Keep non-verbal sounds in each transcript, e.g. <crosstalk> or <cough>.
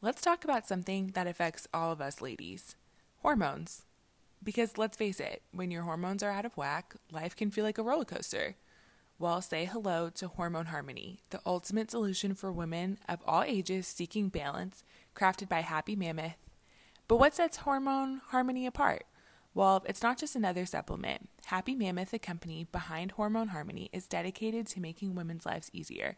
let's talk about something that affects all of us ladies hormones. Because let's face it, when your hormones are out of whack, life can feel like a roller coaster. Well, say hello to Hormone Harmony, the ultimate solution for women of all ages seeking balance, crafted by Happy Mammoth. But what sets Hormone Harmony apart? Well, it's not just another supplement. Happy Mammoth, the company behind Hormone Harmony, is dedicated to making women's lives easier.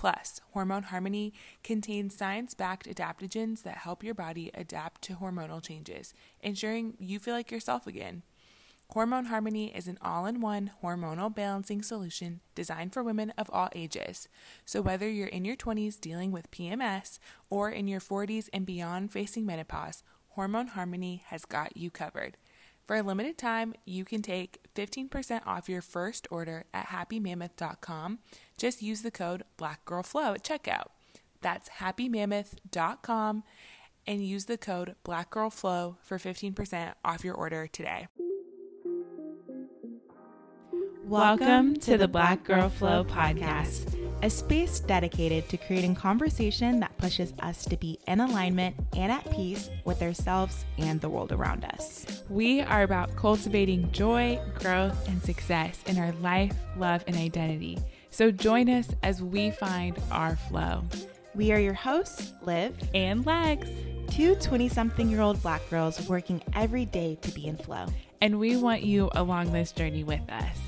Plus, Hormone Harmony contains science backed adaptogens that help your body adapt to hormonal changes, ensuring you feel like yourself again. Hormone Harmony is an all in one hormonal balancing solution designed for women of all ages. So, whether you're in your 20s dealing with PMS or in your 40s and beyond facing menopause, Hormone Harmony has got you covered. For a limited time, you can take 15% off your first order at happymammoth.com. Just use the code BlackGirlFlow at checkout. That's happymammoth.com and use the code BlackGirlFlow for 15% off your order today. Welcome to the Black Girl Flow podcast, a space dedicated to creating conversation that pushes us to be in alignment and at peace with ourselves and the world around us. We are about cultivating joy, growth, and success in our life, love, and identity. So join us as we find our flow. We are your hosts, Liv and Lex, two 20 something year old black girls working every day to be in flow. And we want you along this journey with us.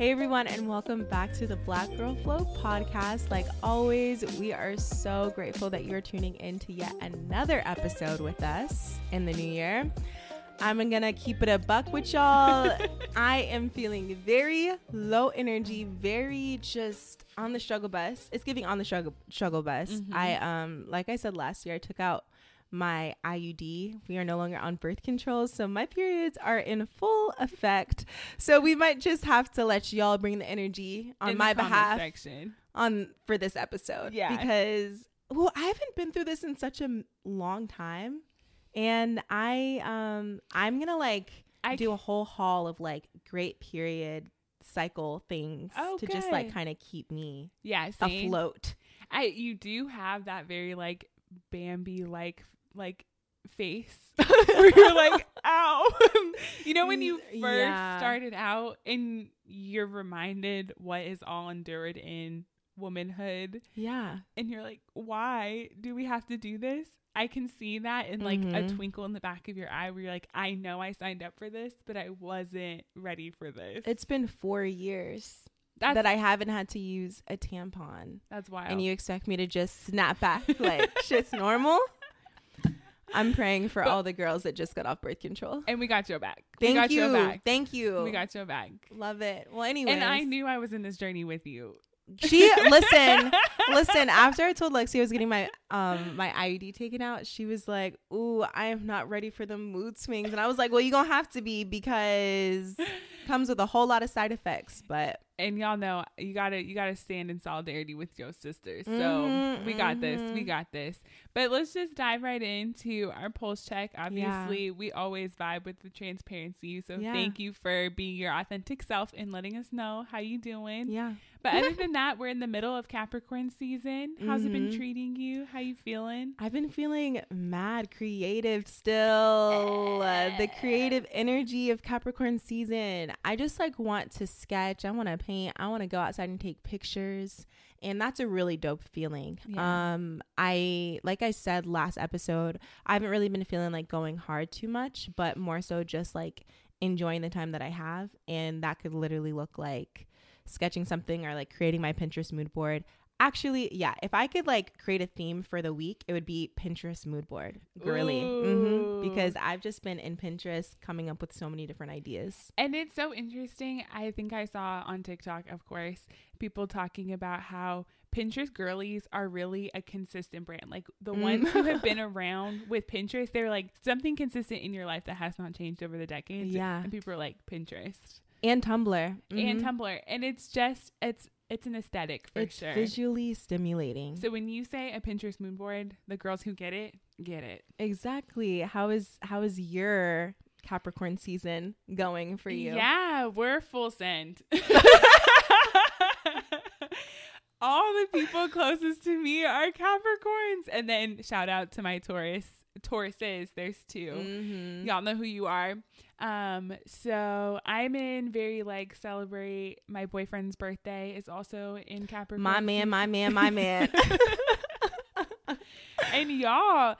Hey everyone, and welcome back to the Black Girl Flow podcast. Like always, we are so grateful that you're tuning in to yet another episode with us in the new year. I'm gonna keep it a buck with y'all. <laughs> I am feeling very low energy, very just on the struggle bus. It's giving on the struggle struggle bus. Mm-hmm. I um like I said last year, I took out my IUD. We are no longer on birth control, so my periods are in full effect. So we might just have to let y'all bring the energy on in my behalf section. on for this episode. Yeah, because well, I haven't been through this in such a long time, and I um I'm gonna like I do a whole haul of like great period cycle things oh, to just like kind of keep me yeah afloat. I you do have that very like Bambi like like face <laughs> <laughs> where you're like, ow. <laughs> you know, when you first yeah. started out and you're reminded what is all endured in womanhood. Yeah. And you're like, why do we have to do this? I can see that in like mm-hmm. a twinkle in the back of your eye where you're like, I know I signed up for this, but I wasn't ready for this. It's been four years. That's, that I haven't had to use a tampon. That's wild. And you expect me to just snap back like shit's normal? I'm praying for but, all the girls that just got off birth control. And we got your back. Thank you. Back. Thank you. We got your back. Love it. Well, anyway. And I knew I was in this journey with you. She listen, <laughs> listen. After I told Lexi I was getting my um my IUD taken out, she was like, "Ooh, I am not ready for the mood swings," and I was like, "Well, you gonna have to be because comes with a whole lot of side effects." But and y'all know you gotta you gotta stand in solidarity with your sisters. So mm-hmm, we got mm-hmm. this, we mm-hmm. got this. But let's just dive right into our pulse check. Obviously, yeah. we always vibe with the transparency. So yeah. thank you for being your authentic self and letting us know how you doing. Yeah. But other than that, we're in the middle of Capricorn season. How's mm-hmm. it been mm-hmm. treating you? How you feeling? I've been feeling mad creative still. The creative energy of Capricorn season. I just like want to sketch. I want to paint. I want to go outside and take pictures. And that's a really dope feeling. Yeah. Um I like I said last episode, I haven't really been feeling like going hard too much, but more so just like enjoying the time that I have and that could literally look like sketching something or like creating my Pinterest mood board. Actually, yeah, if I could like create a theme for the week, it would be Pinterest mood board girly. Mm-hmm. Because I've just been in Pinterest coming up with so many different ideas. And it's so interesting. I think I saw on TikTok, of course, people talking about how Pinterest girlies are really a consistent brand. Like the mm. ones who have been <laughs> around with Pinterest, they're like something consistent in your life that has not changed over the decades. Yeah. And people are like Pinterest and Tumblr mm-hmm. and Tumblr, and it's just it's it's an aesthetic for it's sure. visually stimulating. So when you say a Pinterest mood board, the girls who get it get it exactly. How is how is your Capricorn season going for you? Yeah, we're full send. <laughs> all the people closest to me are Capricorns. And then shout out to my Taurus. Tauruses, there's 2 Mhm. Y'all know who you are. Um, so I'm in very like celebrate my boyfriend's birthday is also in Capricorn. My man, my man, my man. <laughs> <laughs> and y'all,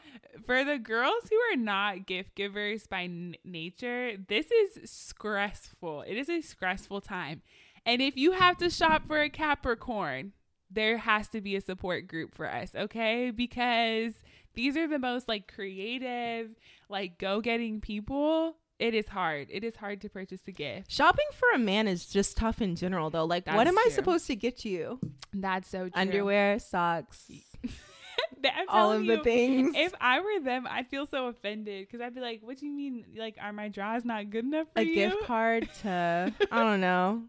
for the girls who are not gift givers by n- nature, this is stressful. It is a stressful time. And if you have to shop for a Capricorn, there has to be a support group for us, okay? Because these are the most like creative, like go getting people. It is hard. It is hard to purchase a gift. Shopping for a man is just tough in general, though. Like, what That's am I supposed to get you? That's so true. Underwear, socks, <laughs> all of the things. If I were them, I'd feel so offended because I'd be like, "What do you mean? Like, are my drawers not good enough for a you? gift card to, <laughs> I don't know.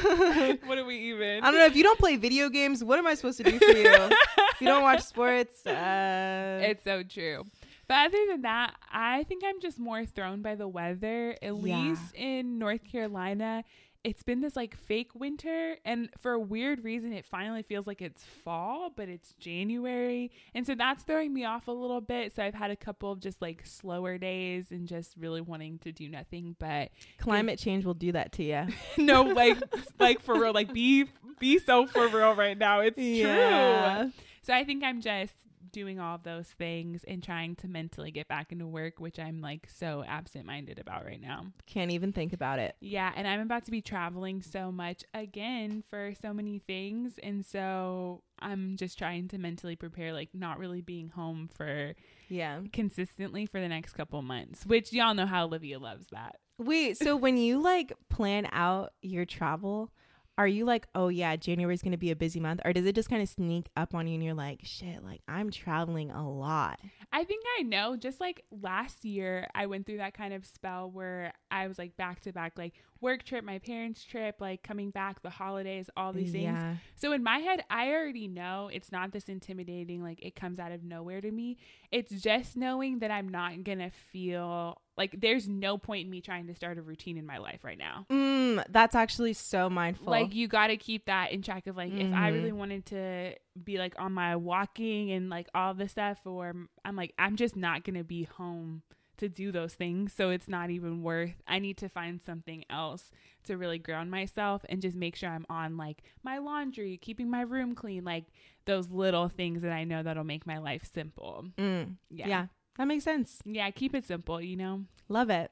<laughs> what are we even? I don't know. If you don't play video games, what am I supposed to do for you? if you don't watch sports, uh, It's so true. But other than that, I think I'm just more thrown by the weather. At Yeah. least in North Carolina, it's been this like fake winter, and for a weird reason, it finally feels like it's fall, but it's January, and so that's throwing me off a little bit. So I've had a couple of just like slower days and just really wanting to do nothing but climate change will do that to you. <laughs> no, like <laughs> like for real, like be be so for real right now. It's true. So I think I'm just doing all of those things and trying to mentally get back into work, which I'm like so absent minded about right now. Can't even think about it. Yeah, and I'm about to be traveling so much again for so many things. And so I'm just trying to mentally prepare, like not really being home for Yeah. consistently for the next couple months, which y'all know how Olivia loves that. Wait, so when you like plan out your travel, are you like, oh yeah, January is going to be a busy month? Or does it just kind of sneak up on you and you're like, shit, like I'm traveling a lot? I think I know. Just like last year, I went through that kind of spell where I was like back to back, like work trip, my parents' trip, like coming back, the holidays, all these things. Yeah. So in my head, I already know it's not this intimidating, like it comes out of nowhere to me. It's just knowing that I'm not gonna feel like there's no point in me trying to start a routine in my life right now. Mm, that's actually so mindful. Like you got to keep that in check of like if I really wanted to be like on my walking and like all this stuff, or I'm like I'm just not gonna be home to do those things, so it's not even worth. I need to find something else to really ground myself and just make sure I'm on like my laundry, keeping my room clean, like those little things that I know that'll make my life simple. Mm, Yeah. yeah, that makes sense. Yeah, keep it simple, you know? Love it.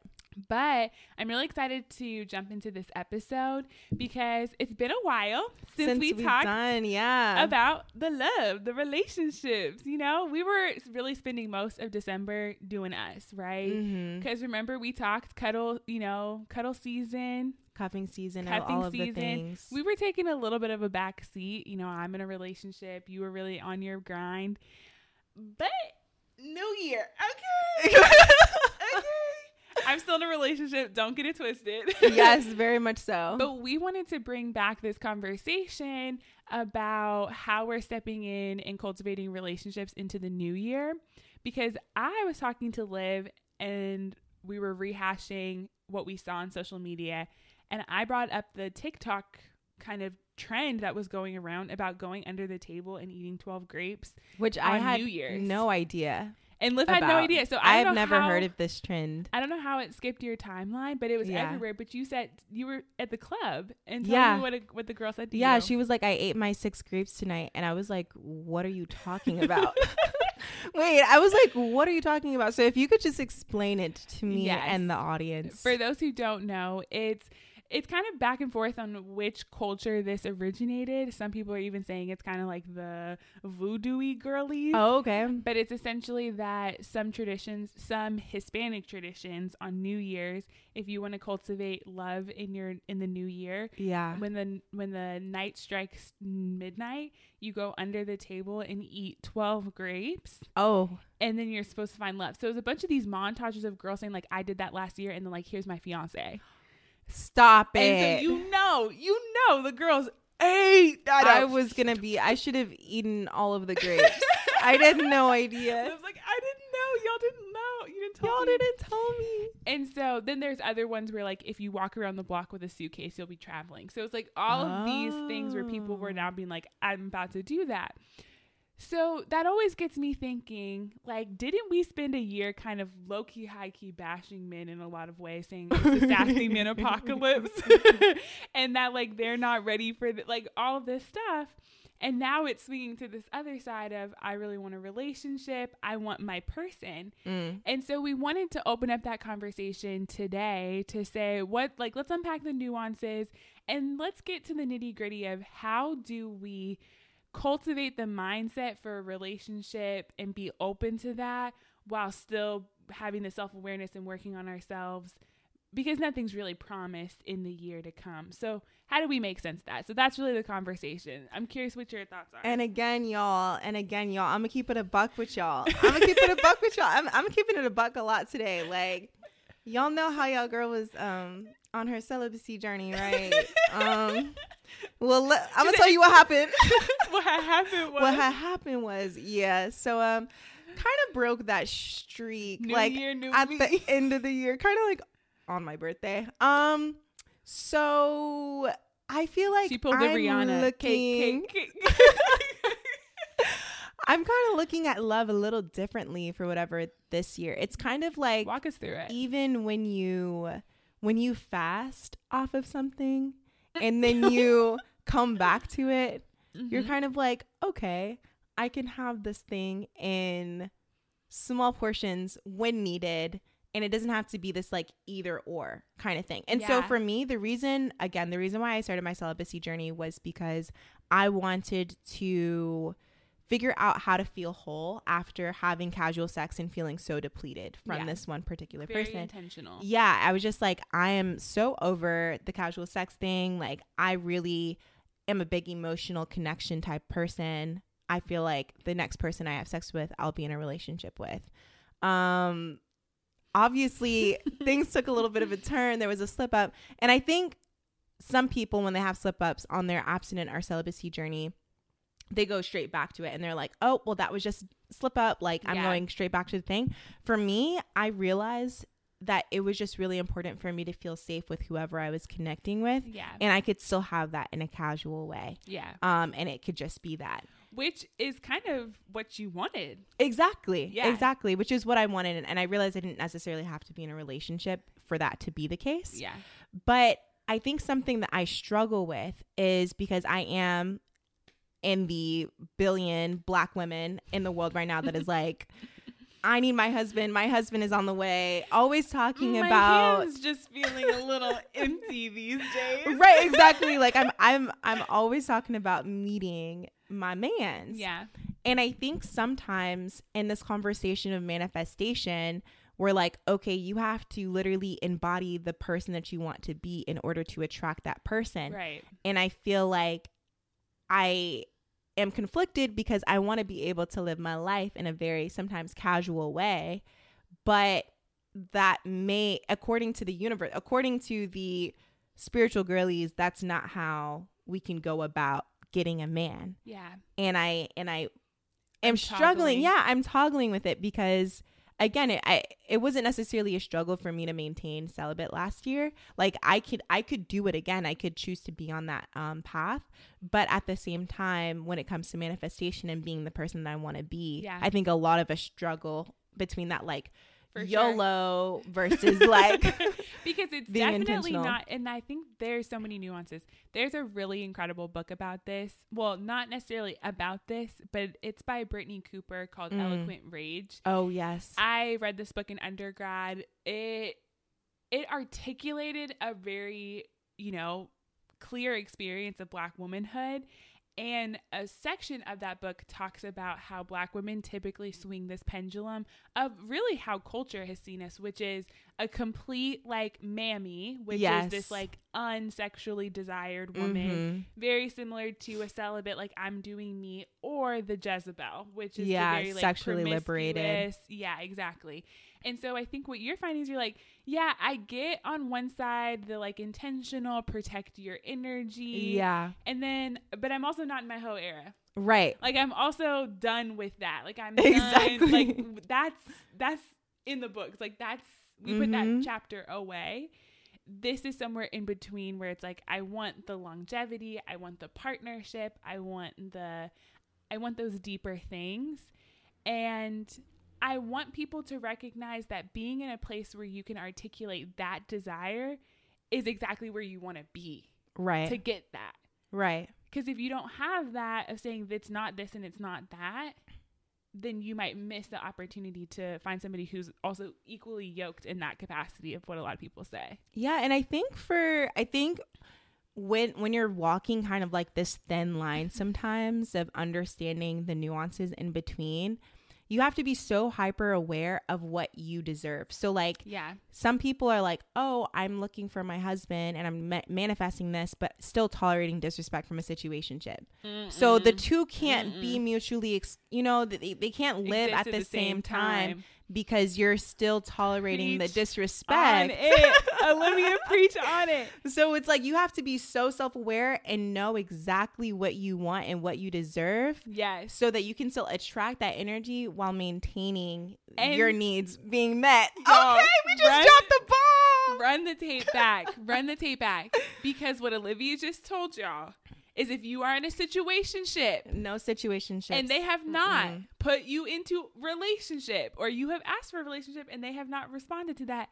But I'm really excited to jump into this episode because it's been a while since, we we've talked done, yeah. about the love, the relationships. You know, we were really spending most of December doing us, right? Mhm. Because remember, we talked cuddle, you know, cuddle season, Cuffing season, cuffing all of the season. things. We were taking a little bit of a back seat. You know, I'm in a relationship. You were really on your grind. But New Year, okay. <laughs> okay. I'm still in a relationship. Don't get it twisted. <laughs> yes, very much so. But we wanted to bring back this conversation about how we're stepping in and cultivating relationships into the new year because I was talking to Liv and we were rehashing what we saw on social media and I brought up the TikTok kind of trend that was going around about going under the table and eating 12 grapes Which I had New Year's. no idea. And Liv had no idea so I I, have never how- heard of this trend. I don't know how it skipped your timeline, but it was Yeah. everywhere. But you said you were at the club, and Yeah. me what a, what the girl said to Yeah, you. she was like, I ate my six grapes tonight. And I was like, what are you talking about? <laughs> <laughs> Wait, I was like, what are you talking about? So if you could just explain it to me Yes. and the audience. For those who don't know, it's it's kind of back and forth on which culture this originated. Some people are even saying it's kind of like the voodoo-y girlies. oh, okay. But it's essentially that some traditions, some Hispanic traditions on New Year's, if you want to cultivate love in your in the new year, Yeah. when the when the night strikes midnight, you go under the table and eat 12 grapes Oh, and then you're supposed to find love. So it was a bunch of these montages of girls saying like I did that last year and then like here's my fiance. Stop it. And so you know, you know the girls ate that I was to be, I should have eaten all of the grapes. I had no <laughs> idea. I was like, I didn't know y'all didn't know. You didn't tell Y'all me. didn't tell me. And so then there's other ones where like if you walk around the block with a suitcase, you'll be traveling. So it's like all of these things where people were Oh. now being like, I'm about to do that. So that always gets me thinking, like, didn't we spend a year kind of low key, high key bashing men in a lot of ways, saying it's the sassy men apocalypse, <laughs> <laughs> and that like they're not ready for the, like all of this stuff. And now it's swinging to this other side of I really want a relationship. I want my person. Mm. And so we wanted to open up that conversation today to say what, like, let's unpack the nuances and let's get to the nitty gritty of how do we cultivate the mindset for a relationship and be open to that while still having the self awareness and working on ourselves because nothing's really promised in the year to come. So, how do we make sense of that? So, that's really the conversation. I'm curious what your thoughts are. And again, y'all, and again, y'all, I'm gonna keep it a buck with y'all. I'm gonna keep it a buck with y'all. I'm, I'm keeping it a buck a lot today. Like, y'all know how y'all girl was um on her celibacy journey, right? <laughs> um, well, let, I'm gonna tell you what <laughs> happened. <laughs> what happened <laughs> was what had happened was, yeah. So um, kind of broke that streak, New like year, at me. the end of the year, kind of like on my birthday. Um, so I feel like she pulled the I'm Rihanna looking. cake, cake, cake. I'm kind of looking at love a little differently for whatever this year. It's kind of like Walk us through it. even when you when you fast off of something and then you <laughs> come back to it, you're Mhm. kind of like, okay, I can have this thing in small portions when needed. And it doesn't have to be this like either or kind of thing. And so for me, the reason, again, the reason why I started my celibacy journey was because I wanted to figure out how to feel whole after having casual sex and feeling so depleted from Yeah. this one particular Very person. intentional. Yeah, I was just like, I am so over the casual sex thing. Like, I really am a big emotional connection type person. I feel like the next person I have sex with, I'll be in a relationship with. Um, obviously, <laughs> things took a little bit of a turn. There was a slip up. And I think some people, when they have slip ups on their abstinent or celibacy journey, they go straight back to it and they're like, oh, well, that was just slip up. Like, I'm Yeah. going straight back to the thing. For me, I realized that it was just really important for me to feel safe with whoever I was connecting with. Yeah. And I could still have that in a casual way. yeah. Um, and it could just be that. Which is kind of what you wanted. Exactly. Yeah. Exactly. Which is what I wanted. And- And I realized I didn't necessarily have to be in a relationship for that to be the case. Yeah. But I think something that I struggle with is because I am in the billion black women in the world right now that is like, I need my husband. My husband is on the way. Always talking My about hand's just feeling a little <laughs> empty these days. right, exactly. <laughs> Like I'm, I'm, I'm always talking about meeting my man's. Yeah. And I think sometimes in this conversation of manifestation, we're like, okay, you have to literally embody the person that you want to be in order to attract that person. Right. And I feel like I am conflicted because I want to be able to live my life in a very sometimes casual way, but that may, according to the universe, according to the spiritual girlies, that's not how we can go about getting a man Yeah. and I and I am I'm struggling. toggling. Yeah, I'm toggling with it because again, it I it wasn't necessarily a struggle for me to maintain celibate last year. Like I could I could do it again. I could choose to be on that um path, but at the same time when it comes to manifestation and being the person that I want to be, Yeah. I think a lot of us struggle between that like For sure. YOLO versus like <laughs> because it's definitely not and i think there's so many nuances there's a really incredible book about this well not necessarily about this but it's by Brittney Cooper called Mm. eloquent rage Oh yes. i read this book in undergrad it it articulated a very you know clear experience of black womanhood and a section of that book talks about how black women typically swing this pendulum of really how culture has seen us, which is a complete like mammy, which Yes. is this like unsexually desired woman, Mhm. very similar to a celibate, like I'm doing me, or the Jezebel, which is Yeah, very like sexually liberated. Yeah, exactly. And so I think what you're finding is you're like, yeah, I get on one side the like intentional protect your energy. Yeah. And then, but I'm also not in my hoe era. Right. Like I'm also done with that. Like I'm <laughs> Exactly. done. Like that's that's in the books. Like that's we put that Mhm. chapter away. This is somewhere in between where it's like I want the longevity, I want the partnership, I want the I want those deeper things. And I want people to recognize that being in a place where you can articulate that desire is exactly where you want to be Right. to get that. right. Because if you don't have that of saying it's not this and it's not that, then you might miss the opportunity to find somebody who's also equally yoked in that capacity of what a lot of people say. Yeah, and I think for I think when when you're walking kind of like this thin line sometimes of understanding the nuances in between, you have to be so hyper aware of what you deserve. So like Yeah. some people are like, "Oh, I'm looking for my husband and I'm ma- manifesting this, but still tolerating disrespect from a situationship." So the two can't be mutually, ex- you know, they, they can't live Exist at the, same, time, because you're still tolerating the disrespect. On it. <laughs> Olivia, preach on it. So it's like you have to be so self aware and know exactly what you want and what you deserve Yes. so that you can still attract that energy while maintaining And- your needs being met. Y'all, okay, we just run- dropped the ball. Run the tape back. Run the tape back. Because what Olivia just told y'all is if you are in a situationship No situation and they have not put you into relationship or you have asked for a relationship and they have not responded to that,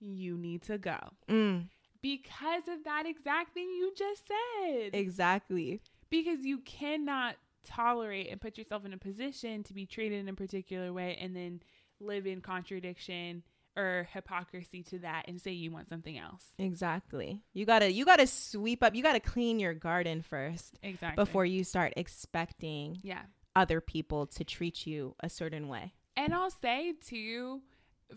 you need to go. Mm, because of that exact thing you just said. exactly. because you cannot tolerate and put yourself in a position to be treated in a particular way and then live in contradiction or hypocrisy to that and say you want something else. Exactly. You gotta you gotta sweep up. You gotta clean your garden first Exactly. before you start expecting Yeah. other people to treat you a certain way. And I'll say too,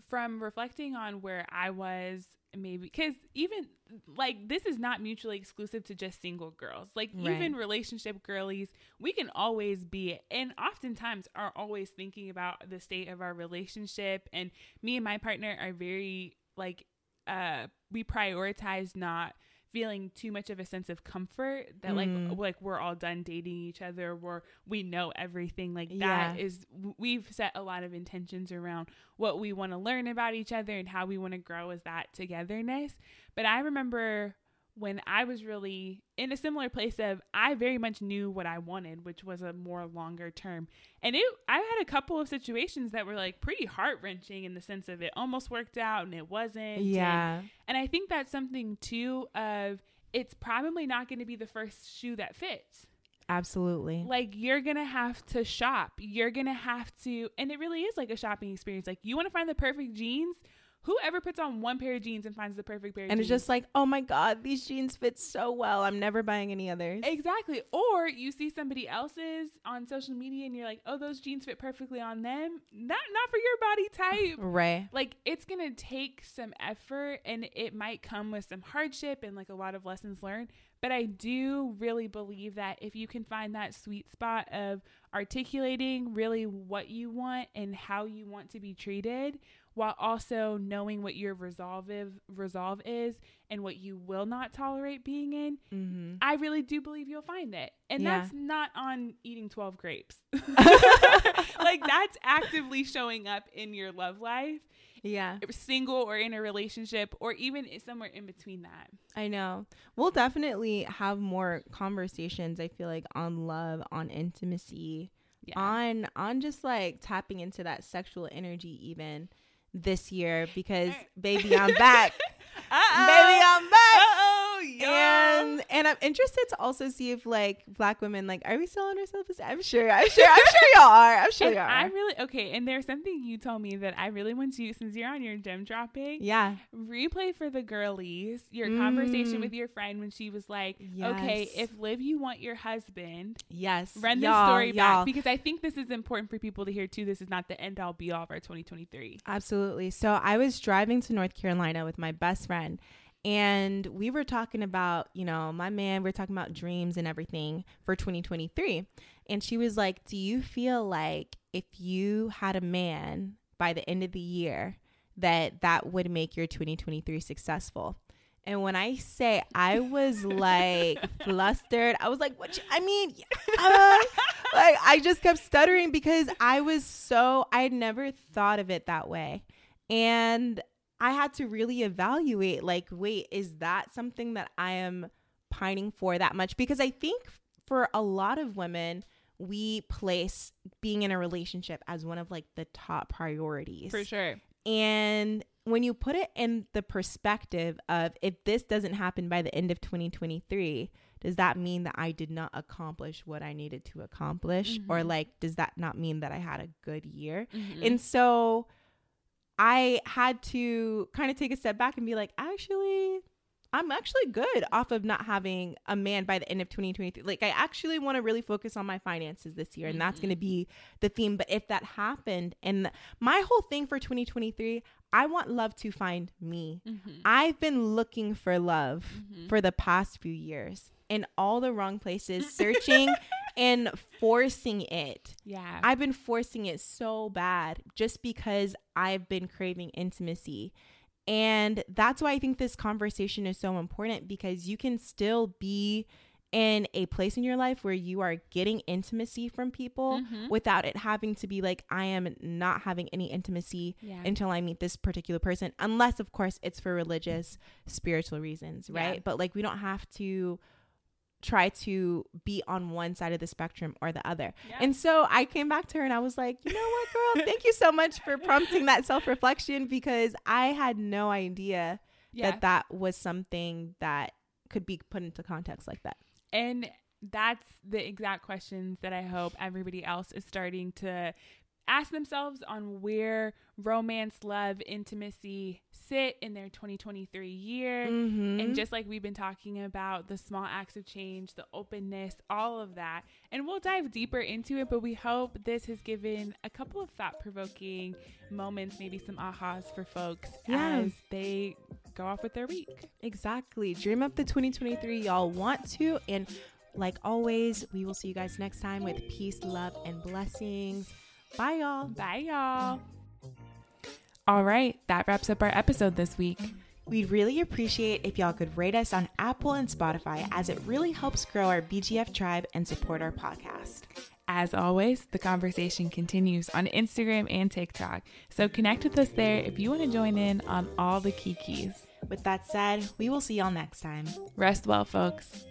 from reflecting on where I was, maybe because even like this is not mutually exclusive to just single girls. Like Right. even relationship girlies, we can always be, and oftentimes are always thinking about the state of our relationship. And me and my partner are very like, uh, we prioritize not feeling too much of a sense of comfort that like Mm. like we're all done dating each other or we know everything like that Yeah. is we've set a lot of intentions around what we want to learn about each other and how we want to grow as that togetherness but i remember when i was really in a similar place of i very much knew what i wanted which was a more longer term and it i had a couple of situations that were like pretty heart-wrenching in the sense of it almost worked out and it wasn't and- Yeah. and I think that's something too of it's probably not going to be the first shoe that fits. Absolutely. Like you're going to have to shop. You're going to have to and it really is like a shopping experience. Like you want to find the perfect jeans, whoever puts on one pair of jeans and finds the perfect pair of and it's just like, oh my God, these jeans fit so well. I'm never buying any others. Exactly. Or you see somebody else's on social media and you're like, "Oh, those jeans fit perfectly on them." Not not for your body type. <laughs> Right. like it's gonna take some effort and it might come with some hardship and like a lot of lessons learned but i do really believe that if you can find that sweet spot of articulating really what you want and how you want to be treated while also knowing what your resolve resolve is and what you will not tolerate being in Mm-hmm. i really do believe you'll find it and Yeah. that's not on eating 12 grapes <laughs> <laughs> like that's actively showing up in your love life Yeah. single or in a relationship or even somewhere in between that. I know. We'll definitely have more conversations, I feel like, on love, on intimacy, Yeah. on on just like tapping into that sexual energy even this year because baby I'm back. <laughs> Baby I'm back. Uh-oh, And and I'm interested to also see if like black women like are we still on ourselves? I'm sure. I'm sure. I'm sure y'all are. I'm sure And y'all are. I really okay, and there's something you told me that I really want you since you're on your gem dropping. Yeah. Replay for the girlies your conversation Mm. with your friend when she was like, "Okay, if Liv, you want your husband, Yes. run this story y'all. back because I think this is important for people to hear too. This is not the end all be all of our 2023. Absolutely. So I was driving to North Carolina with my best friend, and we were talking about, you know, my man, we are talking about dreams and everything for 2023. And she was like, Do you feel like if you had a man by the end of the year, that that would make your 2023 successful? And when I say I was like <laughs> flustered, I was like, "What? You, I mean, uh, <laughs> like I just kept stuttering because I was so I had never thought of it that way. And I had to really evaluate like wait, is that something that I am pining for that much because I think for a lot of women we place being in a relationship as one of like the top priorities. For sure. And when you put it in the perspective of if this doesn't happen by the end of 2023, does that mean that I did not accomplish what I needed to accomplish? Mm-hmm. Or like, does that not mean that I had a good year? Mm-hmm. And so I had to kind of take a step back and be like, actually, I'm actually good off of not having a man by the end of 2023. Like, I actually want to really focus on my finances this year, and mm-hmm. that's going to be the theme. But if that happened, and my whole thing for 2023, I want love to find me. Mm-hmm. I've been looking for love mm-hmm. for the past few years in all the wrong places, searching <laughs> and forcing it. Yeah. I've been forcing it so bad just because I've been craving intimacy. And that's why I think this conversation is so important because you can still be in a place in your life where you are getting intimacy from people mm-hmm. without it having to be like, I am not having any intimacy yeah. until I meet this particular person, unless, of course, it's for religious, spiritual reasons, right? Yeah. But like, we don't have to try to be on one side of the spectrum or the other. Yeah. And so I came back to her and I was like, you know what, girl, <laughs> thank you so much for prompting that self reflection because I had no idea yeah. that that was something that could be put into context like that. And that's the exact questions that I hope everybody else is starting to ask themselves on where romance, love, intimacy sit in their 2023 year. Mm-hmm. And just like we've been talking about, the small acts of change, the openness, all of that. And we'll dive deeper into it, but we hope this has given a couple of thought provoking moments, maybe some ahas for folks as they go off with their week. Exactly. Dream up the 2023 y'all want to. And like always, we will see you guys next time with peace, love, and blessings. Bye, y'all. Bye, y'all. All right, that wraps up our episode this week. We'd really appreciate if y'all could rate us on Apple and Spotify as it really helps grow our BGF tribe and support our podcast. As always, the conversation continues on Instagram and TikTok, so connect with us there if you want to join in on all the key keys. With that said, we will see y'all next time. Rest well, folks.